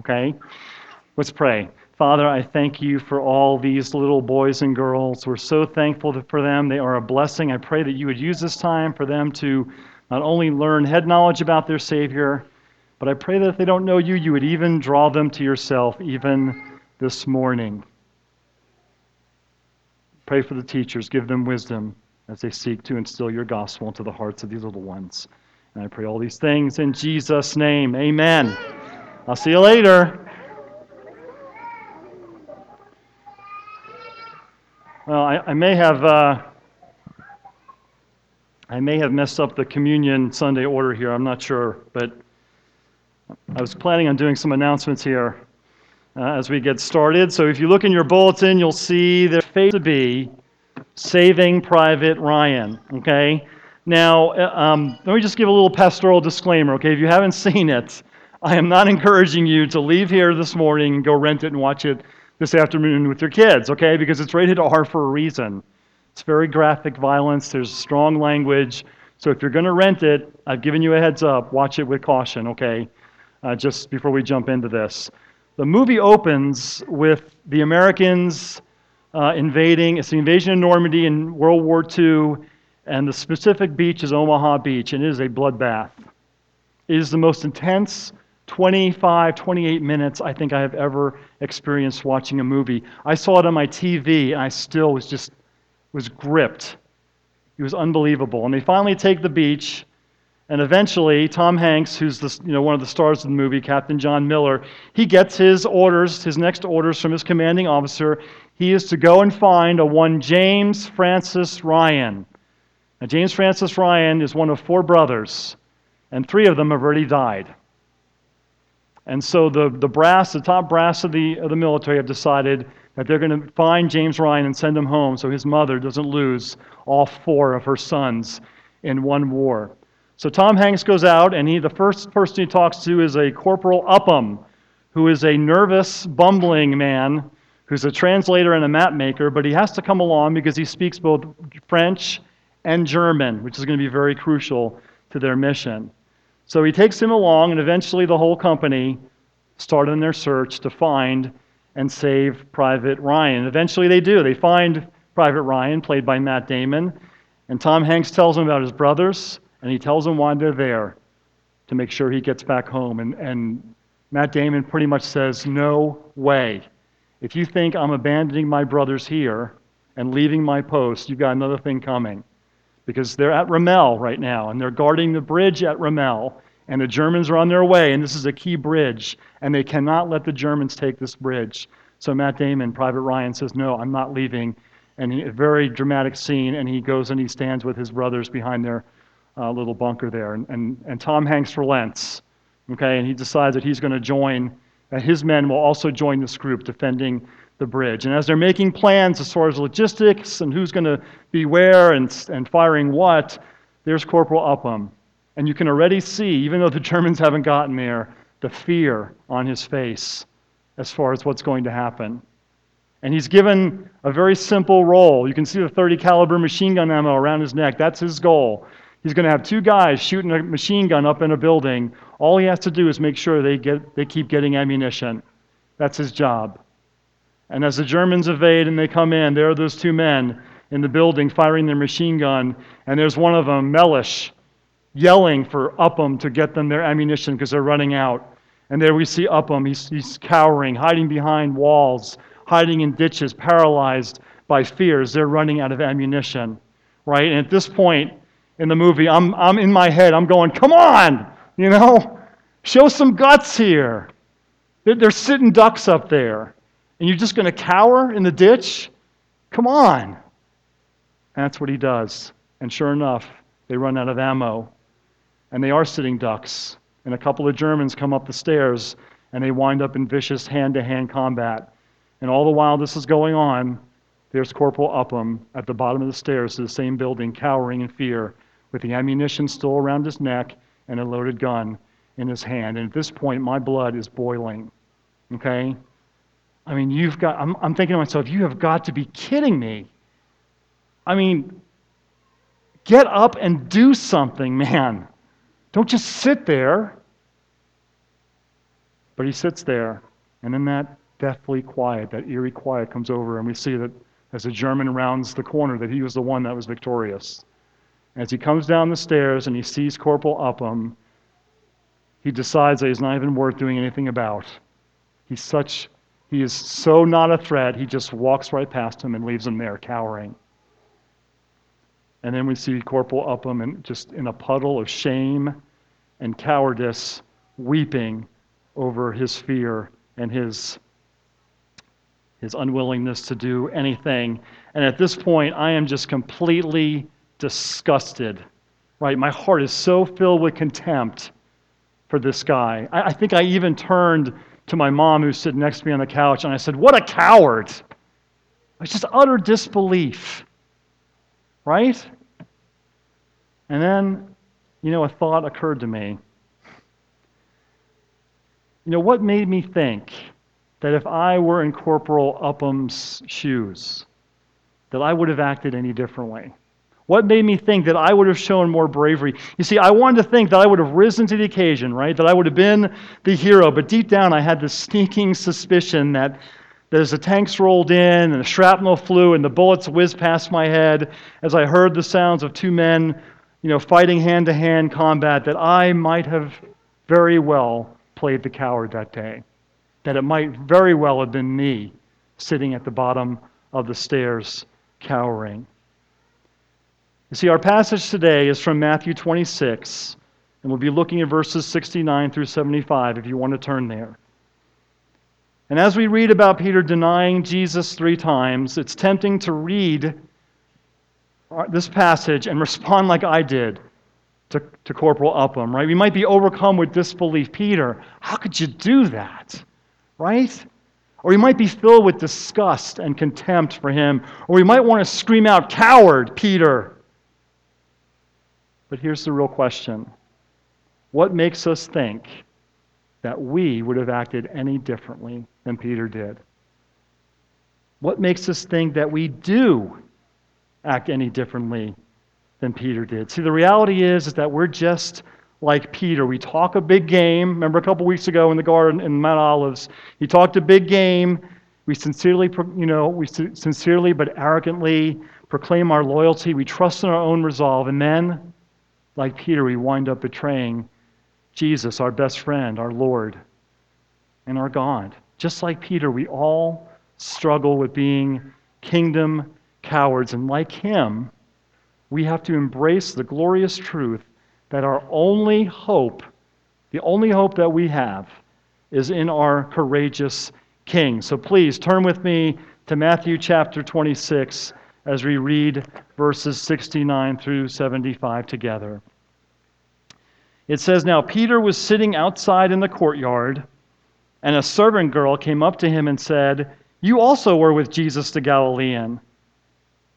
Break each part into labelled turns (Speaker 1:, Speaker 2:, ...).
Speaker 1: Okay? Let's pray. Father, I thank you for all these little boys and girls. We're so thankful for them. They are a blessing. I pray that you would use this time for them to not only learn head knowledge about their Savior, but I pray that if they don't know you, you would even draw them to yourself, even this morning. Pray for the teachers. Give them wisdom as they seek to instill your gospel into the hearts of these little ones. And I pray all these things in Jesus' name. Amen. I'll see you later. Well, I, I may have uh, I may have messed up the communion Sunday order here. I'm not sure, but I was planning on doing some announcements here uh, as we get started. So if you look in your bulletin, you'll see there face to be Saving Private Ryan. Okay. Now, uh, um, let me just give a little pastoral disclaimer. Okay, if you haven't seen it, I am not encouraging you to leave here this morning and go rent it and watch it this afternoon with your kids, okay? Because it's rated R for a reason. It's very graphic violence, there's strong language. So if you're going to rent it, I've given you a heads up. Watch it with caution, okay? Uh, just before we jump into this. The movie opens with the Americans uh, invading, it's the invasion of Normandy in World War II, and the specific beach is Omaha Beach, and it is a bloodbath. It is the most intense 25, 28 minutes I think I have ever experienced watching a movie. I saw it on my TV and I still was just was gripped. It was unbelievable. And they finally take the beach and eventually Tom Hanks, who's the, you know, one of the stars of the movie, Captain John Miller, he gets his orders, his next orders from his commanding officer. He is to go and find a one James Francis Ryan. Now, James Francis Ryan is one of four brothers, and three of them have already died. And so the, the brass, the top brass of the, of the military have decided that they're going to find James Ryan and send him home so his mother doesn't lose all four of her sons in one war. So Tom Hanks goes out, and he, the first person he talks to is a Corporal Upham, who is a nervous, bumbling man who's a translator and a map maker, but he has to come along because he speaks both French and German, which is going to be very crucial to their mission. So he takes him along, and eventually the whole company start on their search to find and save Private Ryan. Eventually they do. They find Private Ryan, played by Matt Damon, and Tom Hanks tells him about his brothers, and he tells him why they're there to make sure he gets back home. And, and Matt Damon pretty much says, No way. If you think I'm abandoning my brothers here and leaving my post, you've got another thing coming because they're at Ramelle right now and they're guarding the bridge at Ramelle. and the Germans are on their way and this is a key bridge and they cannot let the Germans take this bridge. So Matt Damon, Private Ryan says, "No, I'm not leaving." And he, a very dramatic scene and he goes and he stands with his brothers behind their uh, little bunker there and, and, and Tom Hanks relents. Okay, and he decides that he's going to join that his men will also join this group defending the bridge. And as they're making plans as far as logistics and who's going to be where and, and firing what, there's Corporal Upham. And you can already see, even though the Germans haven't gotten there, the fear on his face as far as what's going to happen. And he's given a very simple role. You can see the 30 caliber machine gun ammo around his neck. That's his goal. He's going to have two guys shooting a machine gun up in a building. All he has to do is make sure they, get, they keep getting ammunition. That's his job. And as the Germans evade and they come in, there are those two men in the building firing their machine gun. And there's one of them, Mellish, yelling for Upham to get them their ammunition because they're running out. And there we see Upham. He's, he's cowering, hiding behind walls, hiding in ditches, paralyzed by fears. They're running out of ammunition, right? And at this point in the movie, I'm, I'm in my head, I'm going, come on, you know, show some guts here. They're, they're sitting ducks up there and you're just going to cower in the ditch? Come on. And that's what he does. And sure enough, they run out of ammo. And they are sitting ducks. And a couple of Germans come up the stairs and they wind up in vicious hand to hand combat. And all the while this is going on, there's Corporal Upham at the bottom of the stairs to the same building, cowering in fear, with the ammunition still around his neck and a loaded gun in his hand. And at this point, my blood is boiling. Okay? I mean, you've got, I'm, I'm thinking to myself, you have got to be kidding me. I mean, get up and do something, man. Don't just sit there. But he sits there, and then that deathly quiet, that eerie quiet comes over, and we see that as the German rounds the corner, that he was the one that was victorious. As he comes down the stairs and he sees Corporal Upham, he decides that he's not even worth doing anything about. He's such, he is so not a threat, he just walks right past him and leaves him there cowering. And then we see Corporal Upham and just in a puddle of shame and cowardice, weeping over his fear and his, his unwillingness to do anything. And at this point, I am just completely disgusted. Right? My heart is so filled with contempt for this guy. I, I think I even turned to my mom, who's sitting next to me on the couch, and I said, What a coward! It's just utter disbelief. Right? And then, you know, a thought occurred to me. You know, what made me think that if I were in Corporal Upham's shoes, that I would have acted any differently? What made me think that I would have shown more bravery? You see, I wanted to think that I would have risen to the occasion, right? That I would have been the hero, but deep down I had this sneaking suspicion that, that as the tanks rolled in and the shrapnel flew and the bullets whizzed past my head, as I heard the sounds of two men, you know, fighting hand to hand combat, that I might have very well played the coward that day. That it might very well have been me sitting at the bottom of the stairs cowering. You see, our passage today is from Matthew 26, and we'll be looking at verses 69 through 75 if you want to turn there. And as we read about Peter denying Jesus three times, it's tempting to read this passage and respond like I did to, to Corporal Upham, right? We might be overcome with disbelief. Peter, how could you do that? Right? Or we might be filled with disgust and contempt for him. Or we might want to scream out, Coward, Peter. But here's the real question What makes us think that we would have acted any differently than Peter did? What makes us think that we do act any differently than Peter did? See, the reality is, is that we're just like Peter. We talk a big game. Remember a couple weeks ago in the garden in Mount Olives, he talked a big game. We sincerely, you know, we sincerely but arrogantly proclaim our loyalty. We trust in our own resolve. And then like Peter, we wind up betraying Jesus, our best friend, our Lord, and our God. Just like Peter, we all struggle with being kingdom cowards. And like him, we have to embrace the glorious truth that our only hope, the only hope that we have, is in our courageous King. So please turn with me to Matthew chapter 26 as we read verses 69 through 75 together. It says, Now Peter was sitting outside in the courtyard, and a servant girl came up to him and said, You also were with Jesus the Galilean.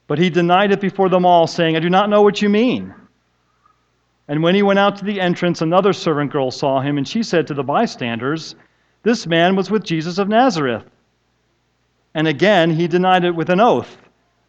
Speaker 1: But he denied it before them all, saying, I do not know what you mean. And when he went out to the entrance, another servant girl saw him, and she said to the bystanders, This man was with Jesus of Nazareth. And again he denied it with an oath.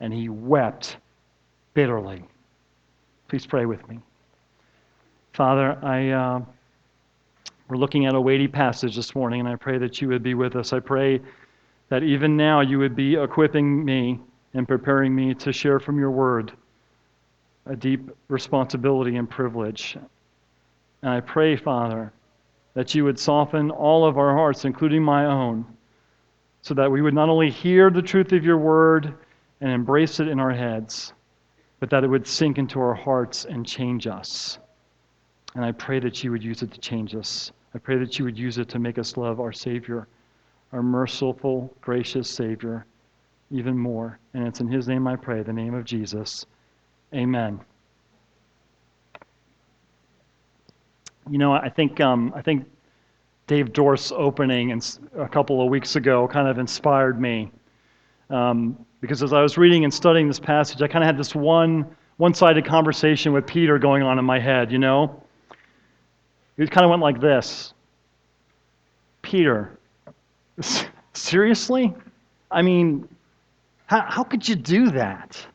Speaker 1: and he wept bitterly. Please pray with me. Father, I, uh, we're looking at a weighty passage this morning, and I pray that you would be with us. I pray that even now you would be equipping me and preparing me to share from your word a deep responsibility and privilege. And I pray, Father, that you would soften all of our hearts, including my own, so that we would not only hear the truth of your word and embrace it in our heads, but that it would sink into our hearts and change us. And I pray that you would use it to change us. I pray that you would use it to make us love our Savior, our merciful, gracious Savior, even more. And it's in His name I pray, the name of Jesus. Amen. You know, I think, um, I think Dave Dorf's opening a couple of weeks ago kind of inspired me. Um, because as I was reading and studying this passage, I kind of had this one one sided conversation with Peter going on in my head, you know? It kind of went like this Peter, seriously? I mean, how, how could you do that?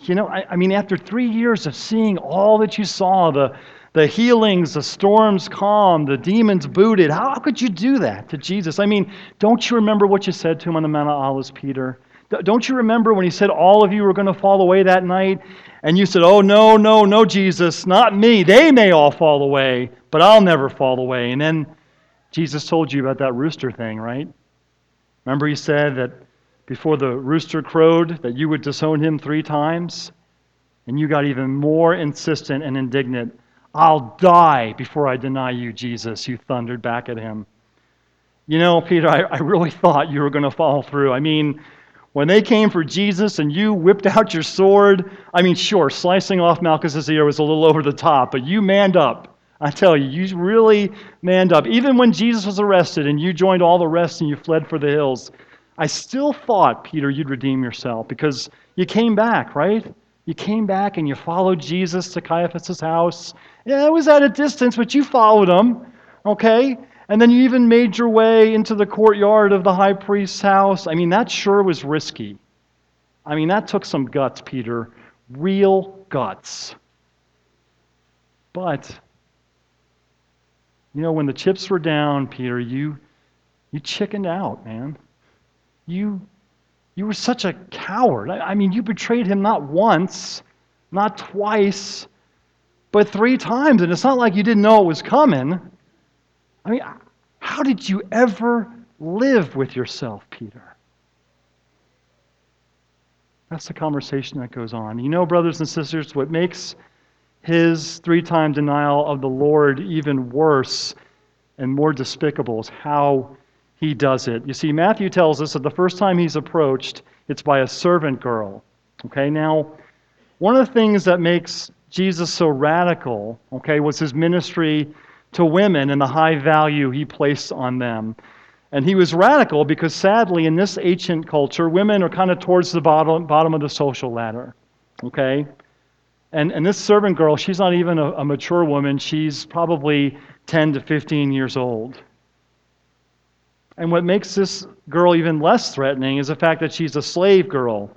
Speaker 1: You know, I, I mean, after three years of seeing all that you saw, the, the healings, the storms calm, the demons booted, how, how could you do that to Jesus? I mean, don't you remember what you said to him on the Mount of Olives, Peter? Don't you remember when he said all of you were going to fall away that night? And you said, Oh, no, no, no, Jesus, not me. They may all fall away, but I'll never fall away. And then Jesus told you about that rooster thing, right? Remember, he said that before the rooster crowed, that you would disown him three times? And you got even more insistent and indignant. I'll die before I deny you, Jesus, you thundered back at him. You know, Peter, I, I really thought you were going to fall through. I mean, when they came for Jesus and you whipped out your sword, I mean, sure, slicing off Malchus's ear was a little over the top, but you manned up. I tell you, you really manned up. Even when Jesus was arrested and you joined all the rest and you fled for the hills, I still thought, Peter, you'd redeem yourself because you came back, right? You came back and you followed Jesus to Caiaphas' house. Yeah, it was at a distance, but you followed him, okay? And then you even made your way into the courtyard of the high priest's house. I mean, that sure was risky. I mean, that took some guts, Peter. Real guts. But, you know, when the chips were down, Peter, you, you chickened out, man. You, you were such a coward. I, I mean, you betrayed him not once, not twice, but three times. And it's not like you didn't know it was coming. I mean, how did you ever live with yourself, Peter? That's the conversation that goes on. You know, brothers and sisters, what makes his three time denial of the Lord even worse and more despicable is how he does it. You see, Matthew tells us that the first time he's approached, it's by a servant girl. Okay, now, one of the things that makes Jesus so radical, okay, was his ministry to women and the high value he placed on them. And he was radical because sadly, in this ancient culture, women are kind of towards the bottom, bottom of the social ladder. Okay? And, and this servant girl, she's not even a, a mature woman. She's probably 10 to 15 years old. And what makes this girl even less threatening is the fact that she's a slave girl.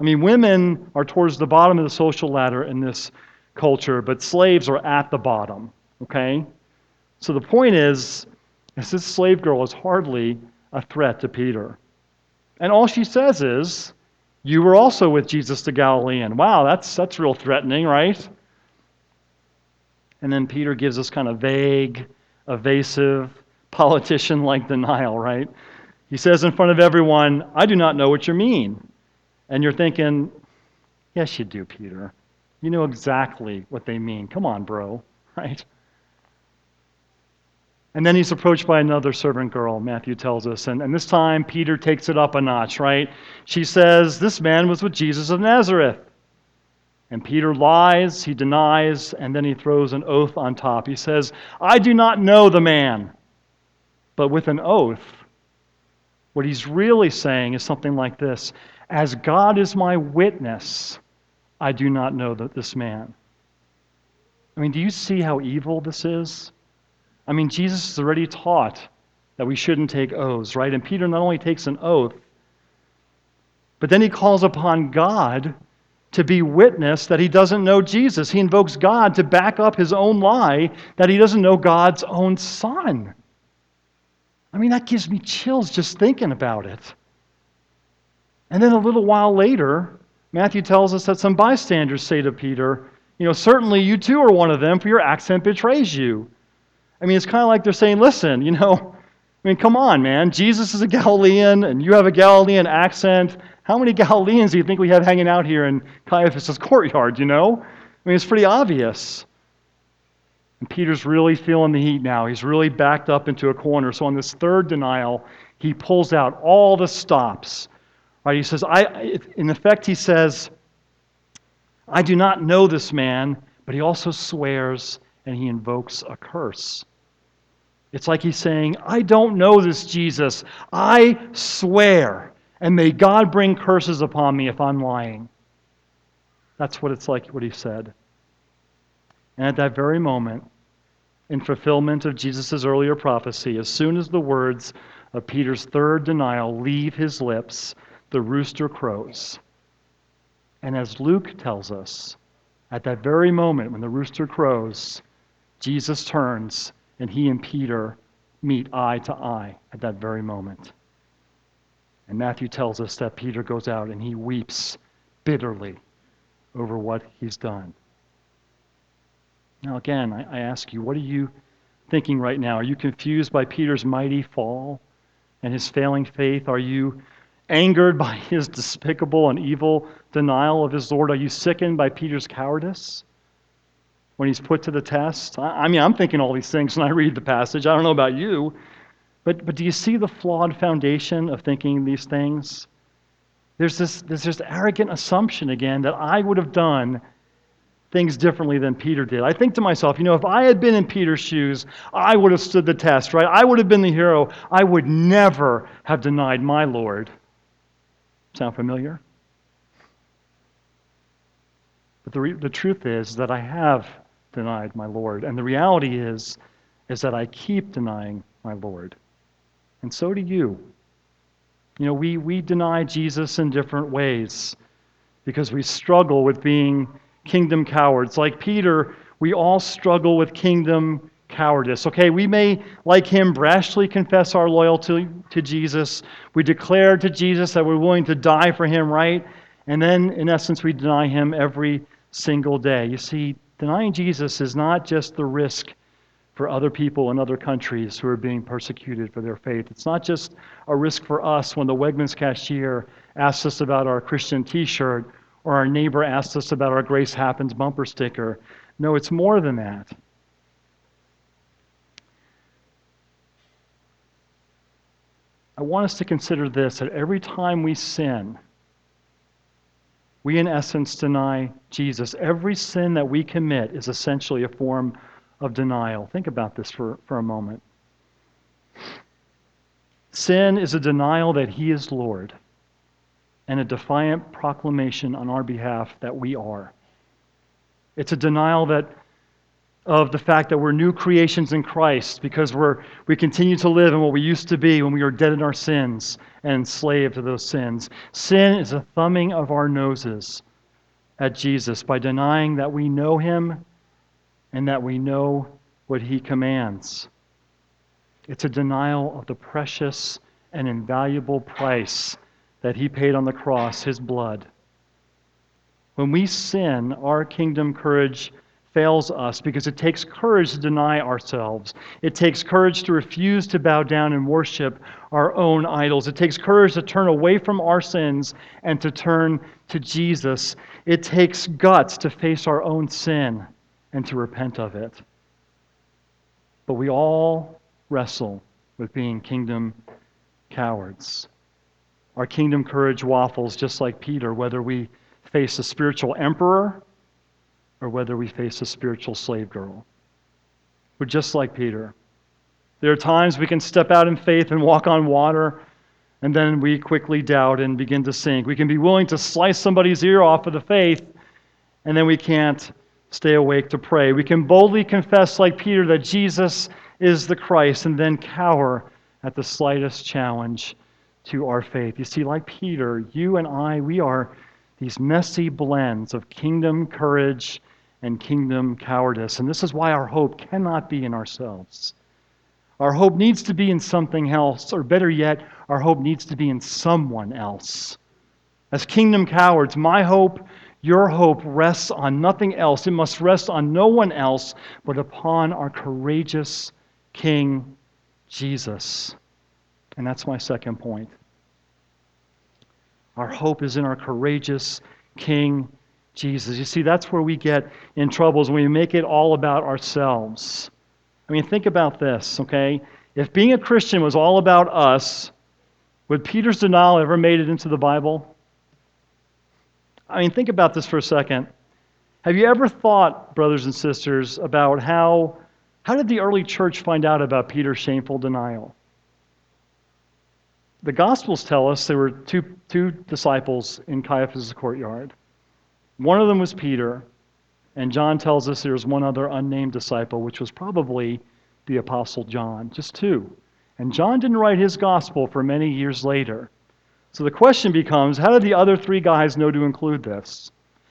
Speaker 1: I mean, women are towards the bottom of the social ladder in this culture, but slaves are at the bottom. Okay? So the point is, is this slave girl is hardly a threat to Peter. And all she says is, You were also with Jesus the Galilean. Wow, that's, that's real threatening, right? And then Peter gives us kind of vague, evasive, politician like denial, right? He says in front of everyone, I do not know what you mean. And you're thinking, Yes, you do, Peter. You know exactly what they mean. Come on, bro, right? And then he's approached by another servant girl, Matthew tells us. And, and this time, Peter takes it up a notch, right? She says, This man was with Jesus of Nazareth. And Peter lies, he denies, and then he throws an oath on top. He says, I do not know the man. But with an oath, what he's really saying is something like this As God is my witness, I do not know that this man. I mean, do you see how evil this is? I mean, Jesus has already taught that we shouldn't take oaths, right? And Peter not only takes an oath, but then he calls upon God to be witness that he doesn't know Jesus. He invokes God to back up his own lie that he doesn't know God's own son. I mean, that gives me chills just thinking about it. And then a little while later, Matthew tells us that some bystanders say to Peter, You know, certainly you too are one of them, for your accent betrays you. I mean, it's kind of like they're saying, listen, you know, I mean, come on, man. Jesus is a Galilean, and you have a Galilean accent. How many Galileans do you think we have hanging out here in Caiaphas' courtyard, you know? I mean, it's pretty obvious. And Peter's really feeling the heat now. He's really backed up into a corner. So on this third denial, he pulls out all the stops. Right? He says, I, in effect, he says, I do not know this man, but he also swears and he invokes a curse. It's like he's saying, I don't know this Jesus. I swear. And may God bring curses upon me if I'm lying. That's what it's like, what he said. And at that very moment, in fulfillment of Jesus' earlier prophecy, as soon as the words of Peter's third denial leave his lips, the rooster crows. And as Luke tells us, at that very moment when the rooster crows, Jesus turns and he and Peter meet eye to eye at that very moment. And Matthew tells us that Peter goes out and he weeps bitterly over what he's done. Now, again, I, I, ask you, what are you thinking right now? Are you confused by Peter's mighty fall and his failing faith? Are you angered by his despicable and evil denial of his Lord? Are you sickened by Peter's cowardice when he's put to the test? I, mean, I'm thinking all these things when I read the passage. I don't know about you. But, but do you see the flawed foundation of thinking these things? There's this, there's this arrogant assumption again that I would have done things differently than Peter did. I think to myself, you know, if I had been in Peter's shoes, I would have stood the test, right? I would have been the hero. I would never have denied my Lord. Sound familiar? But the, re- the truth is that I have denied my Lord. And the reality is, is that I keep denying my Lord. And so do you. You know, we, we deny Jesus in different ways because we struggle with being kingdom cowards. Like Peter, we all struggle with kingdom cowardice. Okay, we may, like him, brashly confess our loyalty to Jesus. We declare to Jesus that we're willing to die for him, right? And then, in essence, we deny him every single day. You see, denying Jesus is not just the risk for other people in other countries who are being persecuted for their faith. It's not just a risk for us when the Wegmans cashier asks us about our Christian t shirt or our neighbor asks us about our Grace Happens bumper sticker. No, it's more than that. I want us to consider this that every time we sin, we in essence deny Jesus. Every sin that we commit is essentially a form of denial. Think about this for, for a moment. Sin is a denial that He is Lord and a defiant proclamation on our behalf that we are. It's a denial that of the fact that we're new creations in Christ because we're, we continue to live in what we used to be when we were dead in our sins and enslaved to those sins. Sin is a thumbing of our noses at Jesus by denying that we know him and that we know what he commands. It's a denial of the precious and invaluable price that he paid on the cross, his blood. When we sin, our kingdom courage fails us because it takes courage to deny ourselves. It takes courage to refuse to bow down and worship our own idols. It takes courage to turn away from our sins and to turn to Jesus. It takes guts to face our own sin and to repent of it. But we all wrestle with being kingdom cowards. Our kingdom courage waffles just like Peter, whether we face a spiritual emperor or whether we face a spiritual slave girl. We're just like Peter. There are times we can step out in faith and walk on water, and then we quickly doubt and begin to sink. We can be willing to slice somebody's ear off of the faith, and then we can't stay awake to pray. We can boldly confess, like Peter, that Jesus is the Christ and then cower at the slightest challenge to our faith. You see, like Peter, you and I, we are these messy blends of kingdom courage and kingdom cowardice. And this is why our hope cannot be in ourselves. Our hope needs to be in something else, or better yet, our hope needs to be in someone else. As kingdom cowards, my hope your hope rests on nothing else. It must rest on no one else but upon our courageous King Jesus. And that's my second point. Our hope is in our courageous King Jesus. You see, that's where we get in troubles when we make it all about ourselves. I mean, think about this, okay? If being a Christian was all about us, would Peter's denial ever made it into the Bible? I mean, think about this for a second. Have you ever thought, brothers and sisters, about how How did the early church find out about Peter's shameful denial? The Gospels tell us there were two, two disciples in Caiaphas' courtyard. One of them was Peter, and John tells us there's one other unnamed disciple, which was probably the Apostle John. Just two. And John didn't write his gospel for many years later. So the question becomes how did the other three guys know to include this?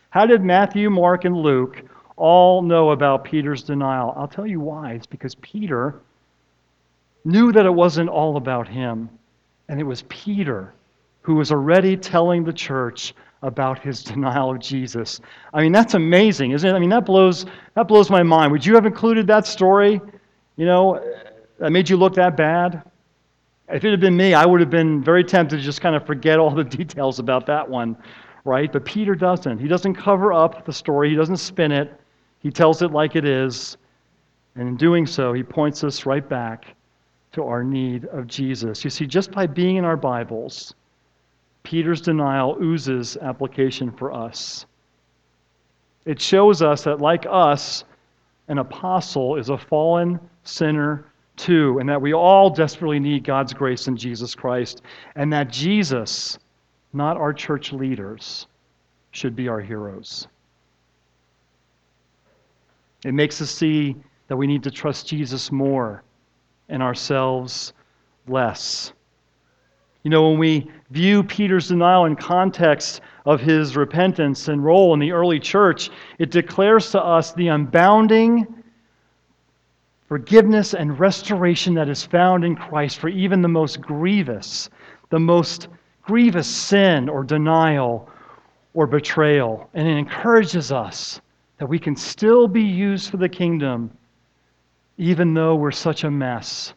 Speaker 1: How did Matthew, Mark, and Luke all know about Peter's denial? I'll tell you why. It's because Peter knew that it wasn't all about him. And it was Peter who was already telling the church about his denial of Jesus. I mean, that's amazing, isn't it? I mean, that blows, that blows my mind. Would you have included that story? You know, that made you look that bad? If it had been me, I would have been very tempted to just kind of forget all the details about that one, right? But Peter doesn't. He doesn't cover up the story, he doesn't spin it, he tells it like it is. And in doing so, he points us right back to our need of Jesus. You see, just by being in our Bibles, Peter's denial oozes application for us. It shows us that, like us, an apostle is a fallen sinner too, and that we all desperately need God's grace in Jesus Christ, and that Jesus, not our church leaders, should be our heroes. It makes us see that we need to trust Jesus more and ourselves less. You know, when we view Peter's denial in context of his repentance and role in the early church, it declares to us the unbounding forgiveness and restoration that is found in Christ for even the most grievous, the most grievous sin or denial or betrayal. And it encourages us that we can still be used for the kingdom even though we're such a mess,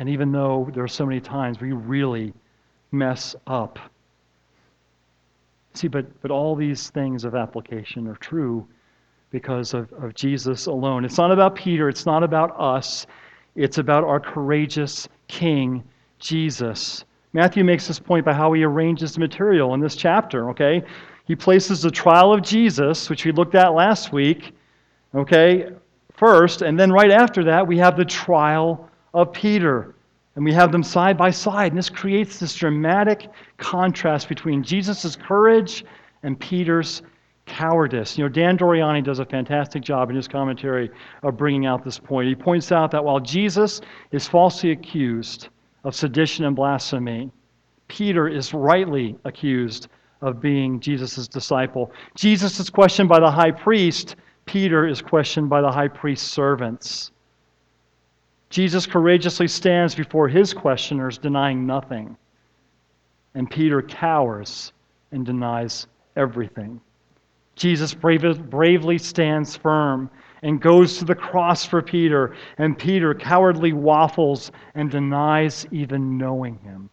Speaker 1: and even though there are so many times we really mess up. See, but, but all these things of application are true because of, of Jesus alone. It's not about Peter, it's not about us, it's about our courageous King, Jesus. Matthew makes this point by how he arranges the material in this chapter, okay? He places the trial of Jesus, which we looked at last week, okay, first, and then right after that, we have the trial of Peter. And we have them side by side. And this creates this dramatic contrast between Jesus' courage and Peter's cowardice. You know, Dan Doriani does a fantastic job in his commentary of bringing out this point. He points out that while Jesus is falsely accused of sedition and blasphemy, Peter is rightly accused of being Jesus' disciple. Jesus is questioned by the high priest Peter is questioned by the high priest's servants. Jesus courageously stands before his questioners, denying nothing. And Peter cowers and denies everything. Jesus bravely stands firm and goes to the cross for Peter, and Peter cowardly waffles and denies even knowing him.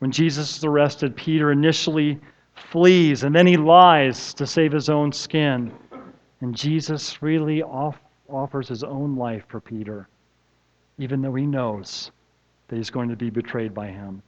Speaker 1: When Jesus is arrested, Peter initially flees, and then he lies to save his own skin. And Jesus freely off, offers his own life for Peter, even though he knows that he's going to be betrayed by him.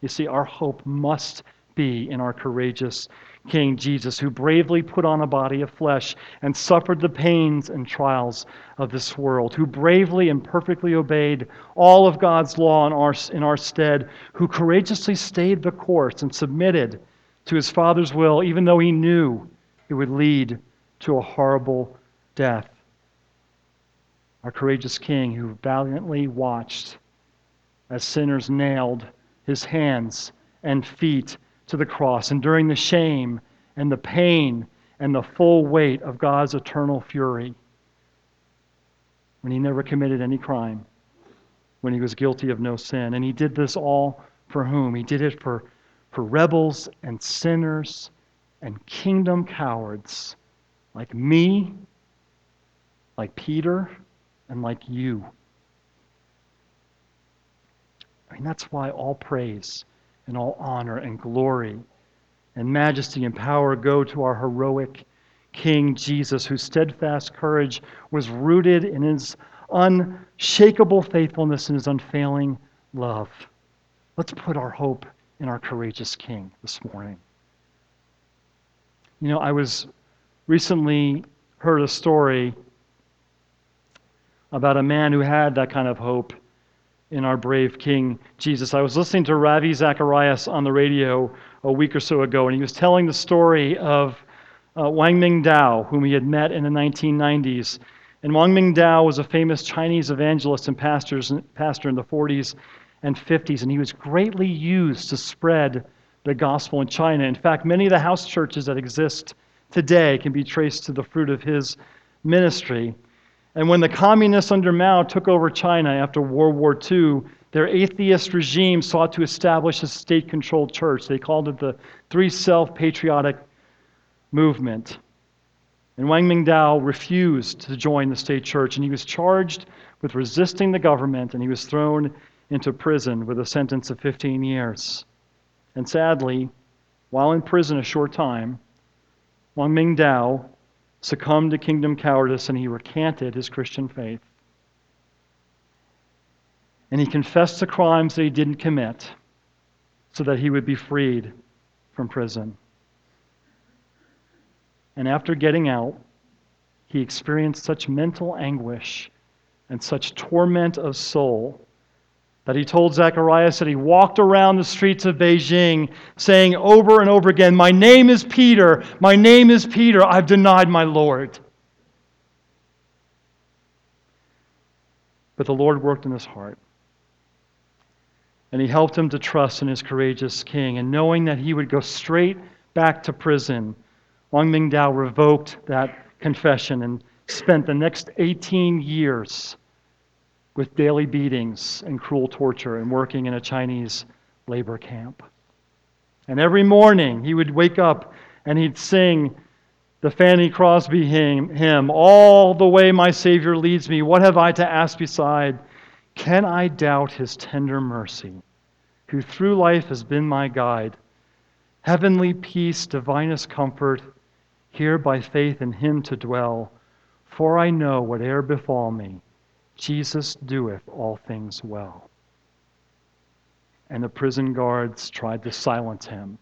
Speaker 1: You see, our hope must be in our courageous King Jesus, who bravely put on a body of flesh and suffered the pains and trials of this world, who bravely and perfectly obeyed all of God's law in our, in our stead, who courageously stayed the course and submitted to his Father's will, even though he knew it would lead to a horrible death. Our courageous King, who valiantly watched as sinners nailed his hands and feet to the cross, enduring the shame and the pain and the full weight of God's eternal fury when he never committed any crime, when he was guilty of no sin. And he did this all for whom? He did it for for rebels and sinners and kingdom cowards like me, like Peter, and like you. I mean, that's why all praise and all honor and glory and majesty and power go to our heroic King Jesus, whose steadfast courage was rooted in his unshakable faithfulness and his unfailing love. Let's put our hope in our courageous King this morning. You know, I was recently heard a story about a man who had that kind of hope in our brave King Jesus. I was listening to Ravi Zacharias on the radio a week or so ago, and he was telling the story of uh, Wang Mingdao, whom he had met in the 1990s. And Wang Mingdao was a famous Chinese evangelist and pastors, pastor in the 40s and 50s, and he was greatly used to spread the gospel in China. In fact, many of the house churches that exist today can be traced to the fruit of his ministry. And when the communists under Mao took over China after World War II, their atheist regime sought to establish a state controlled church. They called it the Three Self Patriotic Movement. And Wang Mingdao refused to join the state church, and he was charged with resisting the government, and he was thrown into prison with a sentence of 15 years. And sadly, while in prison a short time, Wang Mingdao succumbed to kingdom cowardice and he recanted his Christian faith. And he confessed the crimes that he didn't commit so that he would be freed from prison. And after getting out, he experienced such mental anguish and such torment of soul that he told Zacharias that he walked around the streets of Beijing saying over and over again, My name is Peter, my name is Peter, I've denied my Lord. But the Lord worked in his heart. And he helped him to trust in his courageous king. And knowing that he would go straight back to prison, Wang Mingdao revoked that confession and spent the next 18 years with daily beatings and cruel torture and working in a Chinese labor camp. And every morning he would wake up and he'd sing the Fanny Crosby hymn, All the way my Savior leads me, what have I to ask beside? Can I doubt his tender mercy, who through life has been my guide? Heavenly peace, divinest comfort, here by faith in him to dwell. For I know whate'er befall me, Jesus doeth all things well. And the prison guards tried to silence him.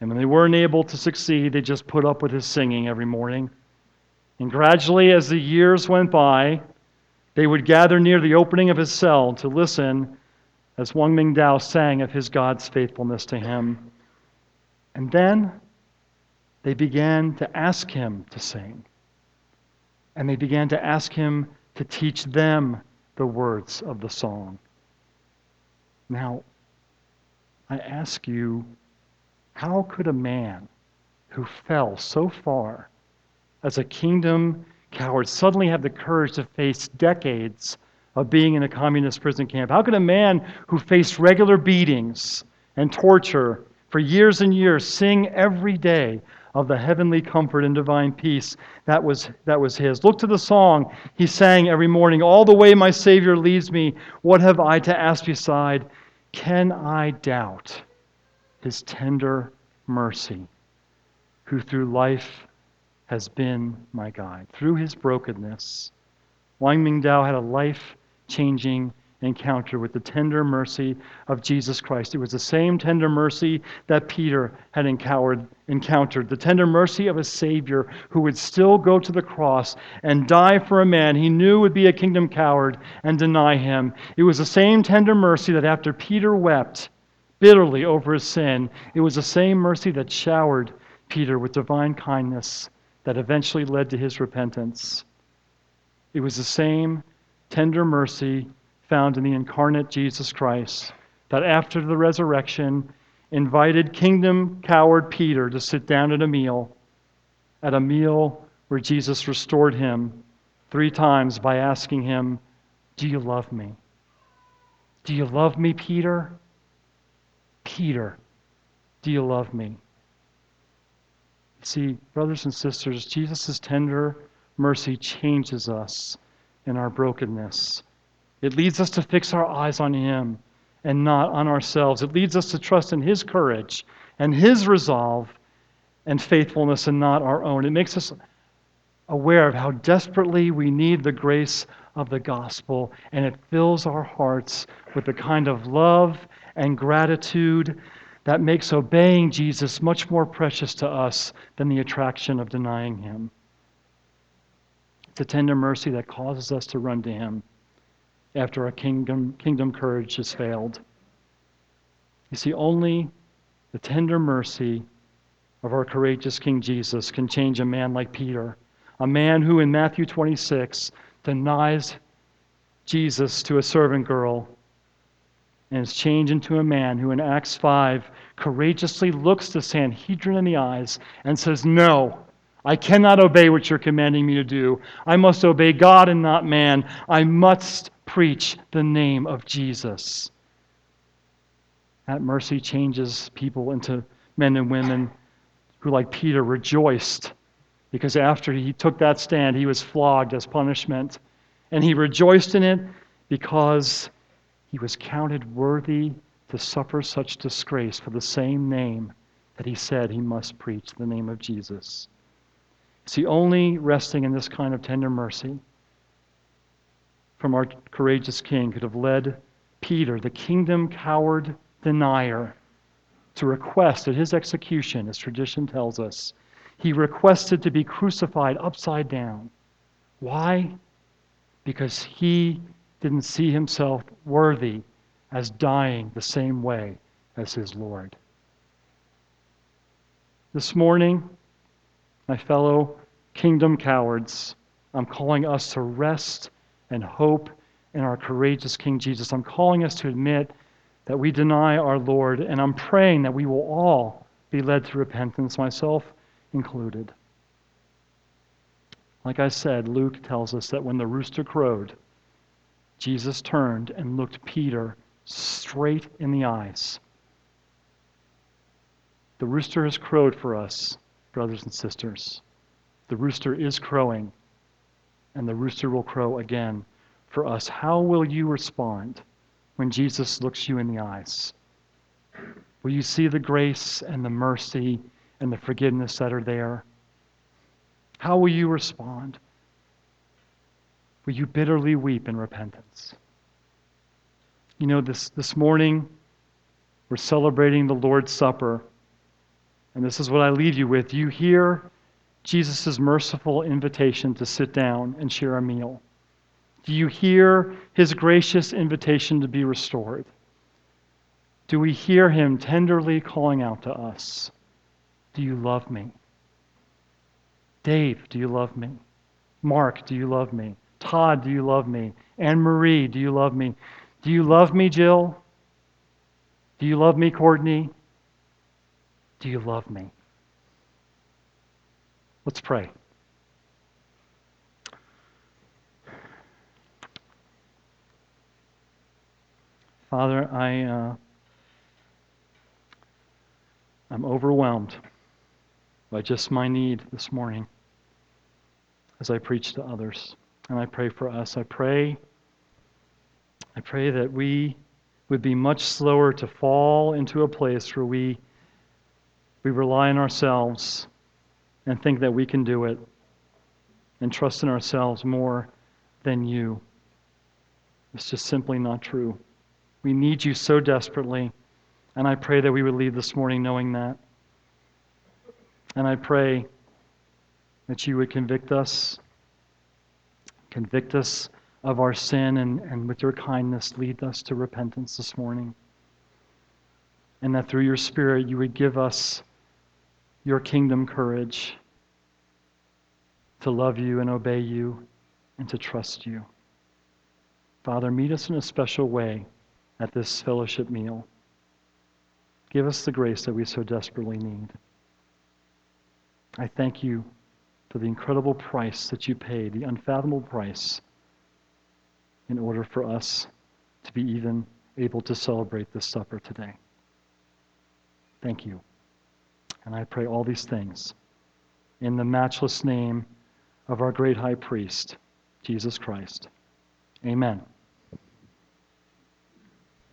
Speaker 1: And when they weren't able to succeed, they just put up with his singing every morning. And gradually, as the years went by, they would gather near the opening of his cell to listen as Wang Mingdao sang of his God's faithfulness to him. And then they began to ask him to sing. And they began to ask him to teach them the words of the song. Now, I ask you, how could a man who fell so far as a kingdom coward suddenly have the courage to face decades of being in a communist prison camp? How could a man who faced regular beatings and torture for years and years sing every day of the heavenly comfort and divine peace that was, that was his. Look to the song he sang every morning All the way my Savior leads me, what have I to ask beside? Can I doubt his tender mercy, who through life has been my guide? Through his brokenness, Wang Mingdao had a life changing encounter with the tender mercy of Jesus Christ. It was the same tender mercy that Peter had encountered, encountered, the tender mercy of a Savior who would still go to the cross and die for a man he knew would be a kingdom coward and deny him. It was the same tender mercy that after Peter wept bitterly over his sin, it was the same mercy that showered Peter with divine kindness that eventually led to his repentance. It was the same tender mercy found in the incarnate Jesus Christ, that after the resurrection invited kingdom coward Peter to sit down at a meal, at a meal where Jesus restored him three times by asking him, Do you love me? Do you love me, Peter? Peter, do you love me? See, brothers and sisters, Jesus' tender mercy changes us in our brokenness. It leads us to fix our eyes on Him and not on ourselves. It leads us to trust in His courage and His resolve and faithfulness and not our own. It makes us aware of how desperately we need the grace of the gospel, and it fills our hearts with the kind of love and gratitude that makes obeying Jesus much more precious to us than the attraction of denying Him. It's a tender mercy that causes us to run to Him after our kingdom, kingdom courage has failed. You see, only the tender mercy of our courageous King Jesus can change a man like Peter, a man who in Matthew 26 denies Jesus to a servant girl and is changed into a man who in Acts 5 courageously looks the Sanhedrin in the eyes and says, No, I cannot obey what you're commanding me to do. I must obey God and not man. I must preach the name of Jesus. That mercy changes people into men and women who, like Peter, rejoiced because after he took that stand, he was flogged as punishment. And he rejoiced in it because he was counted worthy to suffer such disgrace for the same name that he said he must preach the name of Jesus. See, only resting in this kind of tender mercy from our courageous king could have led Peter, the kingdom coward denier, to request at his execution, as tradition tells us, he requested to be crucified upside down. Why? Because he didn't see himself worthy as dying the same way as his Lord. This morning, my fellow kingdom cowards, I'm calling us to rest and hope in our courageous King Jesus. I'm calling us to admit that we deny our Lord, and I'm praying that we will all be led to repentance, myself included. Like I said, Luke tells us that when the rooster crowed, Jesus turned and looked Peter straight in the eyes. The rooster has crowed for us, brothers and sisters. The rooster is crowing, and the rooster will crow again for us. How will you respond when Jesus looks you in the eyes? Will you see the grace and the mercy and the forgiveness that are there? How will you respond? Will you bitterly weep in repentance? You know, this, this morning, we're celebrating the Lord's Supper. And this is what I leave you with. Do you hear Jesus' merciful invitation to sit down and share a meal. Do you hear his gracious invitation to be restored? Do we hear him tenderly calling out to us? Do you love me? Dave, do you love me? Mark, do you love me? Todd, do you love me? Anne Marie, do you love me? Do you love me, Jill? Do you love me, Courtney? Do you love me? Let's pray. Father, I, uh, I'm overwhelmed by just my need this morning as I preach to others. And I pray for us. I pray, I pray that we would be much slower to fall into a place where we, we rely on ourselves and think that we can do it and trust in ourselves more than you. It's just simply not true. We need you so desperately. And I pray that we would leave this morning knowing that. And I pray that you would convict us, convict us of our sin, and, and with your kindness, lead us to repentance this morning. And that through your Spirit, you would give us your kingdom courage to love you and obey you and to trust you. Father, meet us in a special way at this fellowship meal. Give us the grace that we so desperately need. I thank you for the incredible price that you paid, the unfathomable price, in order for us to be even able to celebrate this supper today. Thank you. And I pray all these things in the matchless name of our great high priest, Jesus Christ. Amen.